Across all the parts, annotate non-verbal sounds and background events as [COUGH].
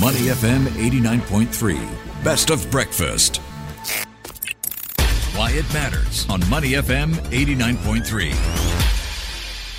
Money FM 89.3. Best of breakfast. Why it matters on Money FM 89.3.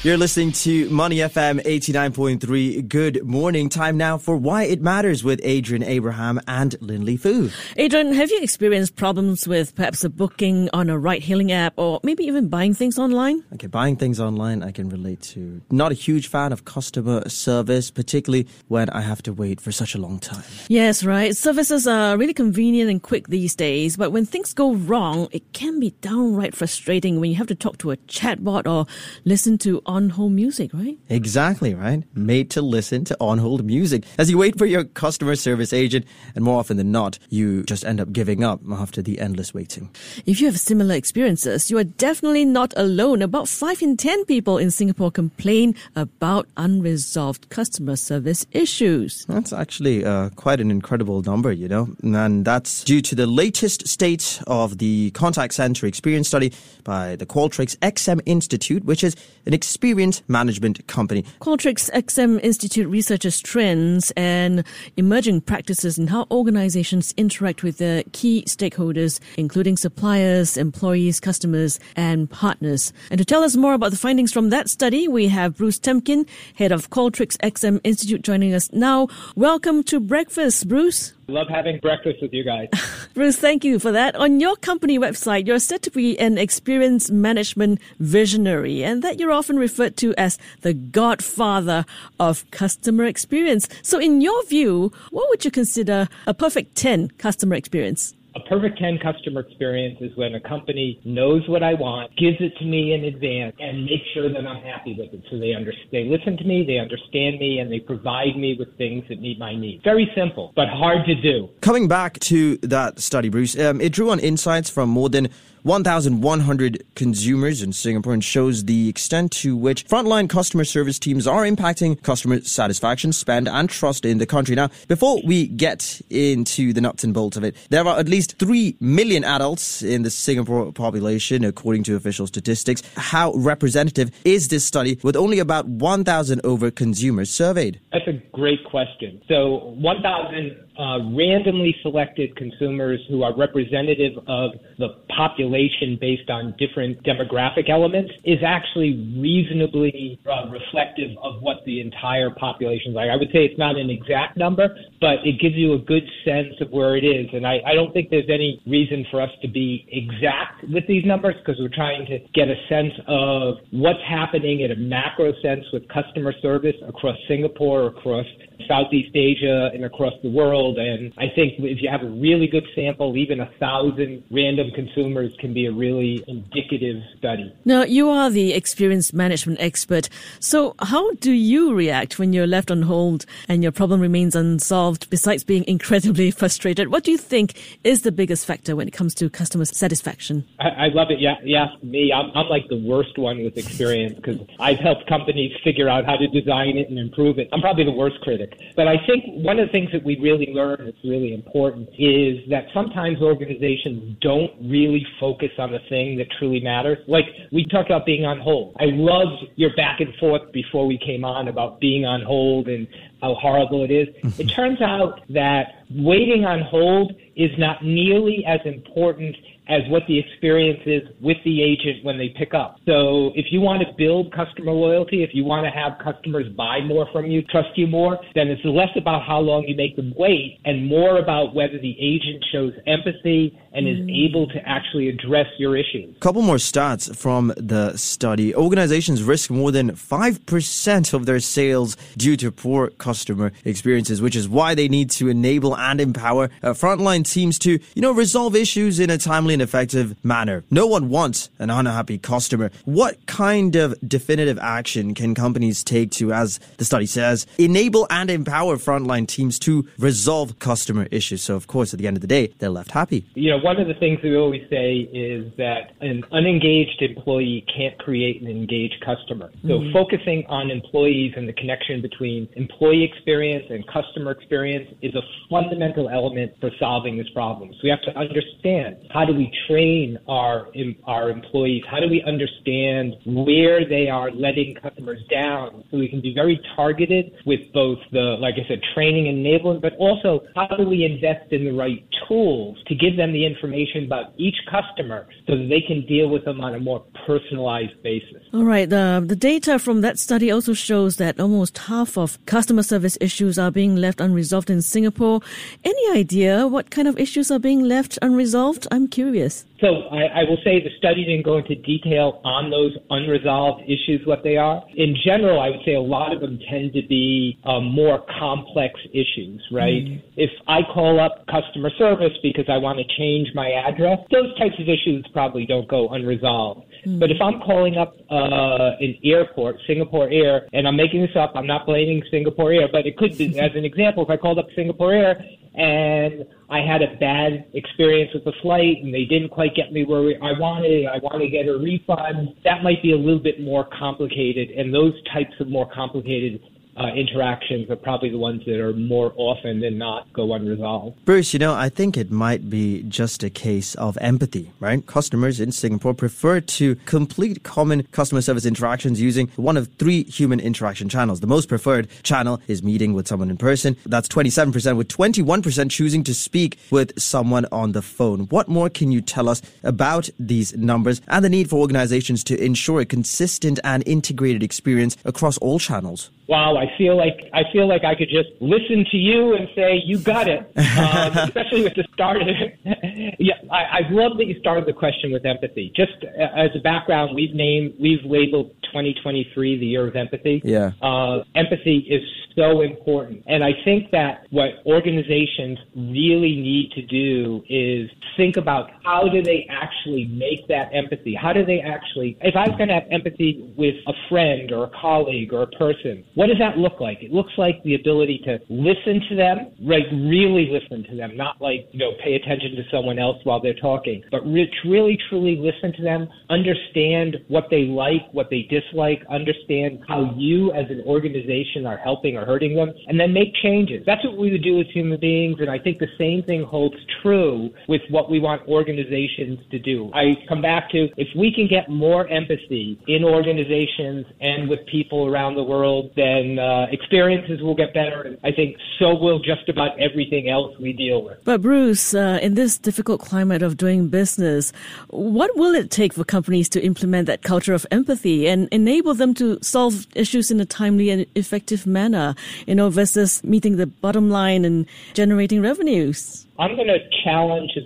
You're listening to Money FM 89.3. Good morning. Time now for Why It Matters with Adrian Abraham and Linley Fu. Adrian, have you experienced problems with perhaps a booking on a ride hailing app or maybe even buying things online? Okay, buying things online I can relate to. Not a huge fan of customer service, particularly when I have to wait for such a long time. Yes, right. Services are really convenient and quick these days, but when things go wrong, it can be downright frustrating when you have to talk to a chatbot or listen to on hold music, right? Exactly, right? Made to listen to on hold music as you wait for your customer service agent, and more often than not, you just end up giving up after the endless waiting. If you have similar experiences, you are definitely not alone. About 5 in 10 people in Singapore complain about unresolved customer service issues. That's actually uh, quite an incredible number, you know, and that's due to the latest state of the contact center experience study by the Qualtrics XM Institute, which is an experience experience management company. Qualtrics XM Institute researches trends and emerging practices in how organizations interact with their key stakeholders, including suppliers, employees, customers, and partners. And to tell us more about the findings from that study, we have Bruce Temkin, head of Qualtrics XM Institute, joining us now. Welcome to breakfast, Bruce. Love having breakfast with you guys. [LAUGHS] Bruce, thank you for that. On your company website, you're said to be an experience management visionary, and that you're often referred to as the godfather of customer experience. So, in your view, what would you consider a perfect 10 customer experience? A perfect 10 customer experience is when a company knows what I want, gives it to me in advance, and makes sure that I'm happy with it. So they understand, they listen to me, they understand me, and they provide me with things that meet my needs. Very simple, but hard to do. Coming back to that study, Bruce, um, it drew on insights from more than 1,100 consumers in Singapore and shows the extent to which frontline customer service teams are impacting customer satisfaction, spend, and trust in the country. Now, before we get into the nuts and bolts of it, there are at least 3 million adults in the Singapore population, according to official statistics. How representative is this study with only about 1,000 over consumers surveyed? That's a great question. So, 1,000 uh, randomly selected consumers who are representative of the population based on different demographic elements is actually reasonably uh, reflective of what the entire population is like. I would say it's not an exact number, but it gives you a good sense of where it is. And I, I don't think there's any reason for us to be exact with these numbers because we're trying to get a sense of what's happening in a macro sense with customer service across Singapore, across Southeast Asia, and across the world world. And I think if you have a really good sample, even a thousand random consumers can be a really indicative study. Now, you are the experience management expert. So, how do you react when you're left on hold and your problem remains unsolved, besides being incredibly [LAUGHS] frustrated? What do you think is the biggest factor when it comes to customer satisfaction? I, I love it. Yeah, yeah, me. I'm, I'm like the worst one with experience because I've helped companies figure out how to design it and improve it. I'm probably the worst critic. But I think one of the things that we really learn that's really important is that sometimes organizations don't really focus on the thing that truly matters. Like we talked about being on hold. I loved your back and forth before we came on about being on hold and how horrible it is. Mm-hmm. it turns out that waiting on hold is not nearly as important as what the experience is with the agent when they pick up. So if you want to build customer loyalty, if you want to have customers buy more from you, trust you more, then it's less about how long you make them wait and more about whether the agent shows empathy and is mm. able to actually address your issues. Couple more stats from the study. Organizations risk more than 5% of their sales due to poor customer experiences, which is why they need to enable and empower uh, frontline teams to, you know, resolve issues in a timely and effective manner. No one wants an unhappy customer. What kind of definitive action can companies take to, as the study says, enable and empower frontline teams to resolve customer issues? So, of course, at the end of the day, they're left happy. You know, one of the things we always say is that an unengaged employee can't create an engaged customer. So mm-hmm. focusing on employees and the connection between employee experience and customer experience is a fundamental element for solving this problem. So we have to understand how do we train our our employees? How do we understand where they are letting customers down so we can be very targeted with both the, like I said, training and enablement, but also how do we invest in the right tools to give them the information about each customer so that they can deal with them on a more personalized basis. All right. The, the data from that study also shows that almost half of customer service issues are being left unresolved in Singapore. Any idea what kind of issues are being left unresolved? I'm curious. So I, I, will say the study didn't go into detail on those unresolved issues, what they are. In general, I would say a lot of them tend to be um, more complex issues, right? mm If I call up customer service because I want to change my address, those types of issues probably don't go unresolved. mm But if I'm calling up uh, an airport, Singapore Air, and I'm making this up, I'm not blaming Singapore Air, but it could be, as an example, if I called up Singapore Air and I had a bad experience with the flight and they didn't quite get me where I wanted. I want to get a refund. That might be a little bit more complicated, and those types of more complicated uh, interactions are probably the ones that are more often than not go unresolved. Bruce, you know, I think it might be just a case of empathy, right? Customers in Singapore prefer to complete common customer service interactions using one of three human interaction channels. The most preferred channel is meeting with someone in person. That's 27%, with 21% choosing to speak with someone on the phone. What more can you tell us about these numbers and the need for organizations to ensure a consistent and integrated experience across all channels? wow, I feel like I feel like I could just listen to you and say you got it. [LAUGHS] Um, especially with the start. Of, it. [LAUGHS] yeah, I, I love that you started the question with empathy. Just as a background, we've named we've labeled 2023 the year of empathy. Yeah, uh, empathy is so important, and I think that what organizations really need to do is think about how do they actually make that empathy? How do they actually? If I was going to have empathy with a friend or a colleague or a person what does that look like? It looks like the ability to listen to them, like really listen to them, not like, you know, pay attention to someone else while they're talking, but re- really, truly listen to them, understand what they like, what they dislike, understand how you as an organization are helping or hurting them, and then make changes. That's what we would do as human beings, and I think the same thing holds true with what we want organizations to do. I come back to if we can get more empathy in organizations and with people around the world, then uh, experiences will get better. And I think so will just about everything else we deal with. But Bruce, uh, in this difficult climate of doing business, what will it take for companies to implement that culture of empathy and enable them to solve issues in a timely and effective manner, you know, versus meeting the bottom line and generating revenues? I'm going to challenge a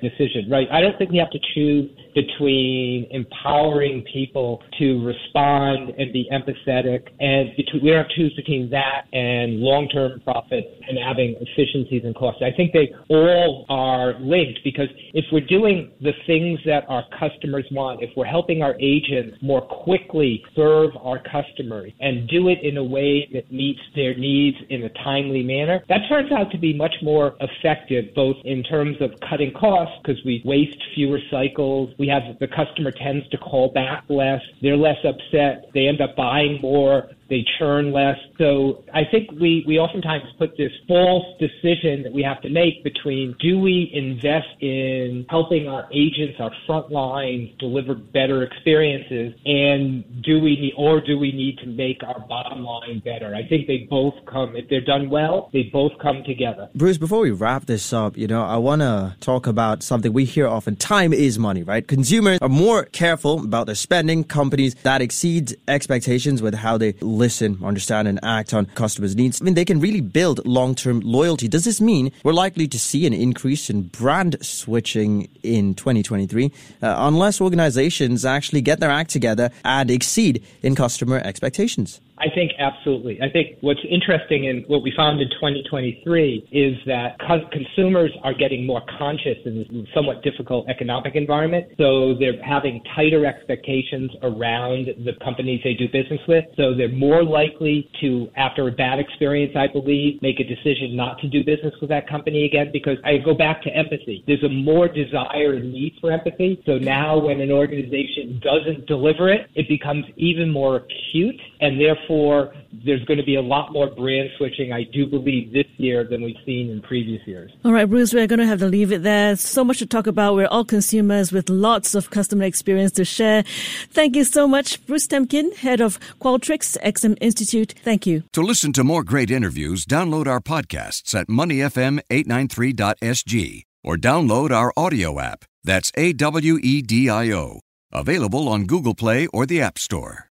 decision, right? I don't think we have to choose between empowering people to respond and be empathetic, and between, we don't have to choose between that and long-term profits and having efficiencies and costs. I think they all are linked because if we're doing the things that our customers want, if we're helping our agents more quickly serve our customers and do it in a way that meets their needs in a timely manner, that turns out to be much more effective, both in terms of cutting costs because we waste fewer cycles we have the customer tends to call back less. They're less upset. They end up buying more they churn less. So I think we, we oftentimes put this false decision that we have to make between do we invest in helping our agents, our front lines deliver better experiences and do we need, or do we need to make our bottom line better? I think they both come, if they're done well, they both come together. Bruce, before we wrap this up, you know, I want to talk about something we hear often. Time is money, right? Consumers are more careful about their spending. Companies that exceed expectations with how they listen, understand, and act on customers' needs, I mean, they can really build long term loyalty. Does this mean we're likely to see an increase in brand switching in 2023 uh, unless organizations actually get their act together and exceed in customer expectations? I think absolutely. I think what's interesting and what we found in 2023 is that co- consumers are getting more conscious in this somewhat difficult economic environment. So they're having tighter expectations around the companies they do business with. So they're more likely to, after a bad experience, I believe, make a decision not to do business with that company again because I go back to empathy. There's a more desire and need for empathy. So now when an organization doesn't deliver it, it becomes even more acute and therefore there's going to be a lot more brand switching, I do believe, this year than we've seen in previous years. All right, Bruce, we're going to have to leave it there. So much to talk about. We're all consumers with lots of customer experience to share. Thank you so much, Bruce Temkin, head of Qualtrics XM Institute. Thank you. To listen to more great interviews, download our podcasts at moneyfm893.sg or download our audio app. That's A W E D I O. Available on Google Play or the App Store.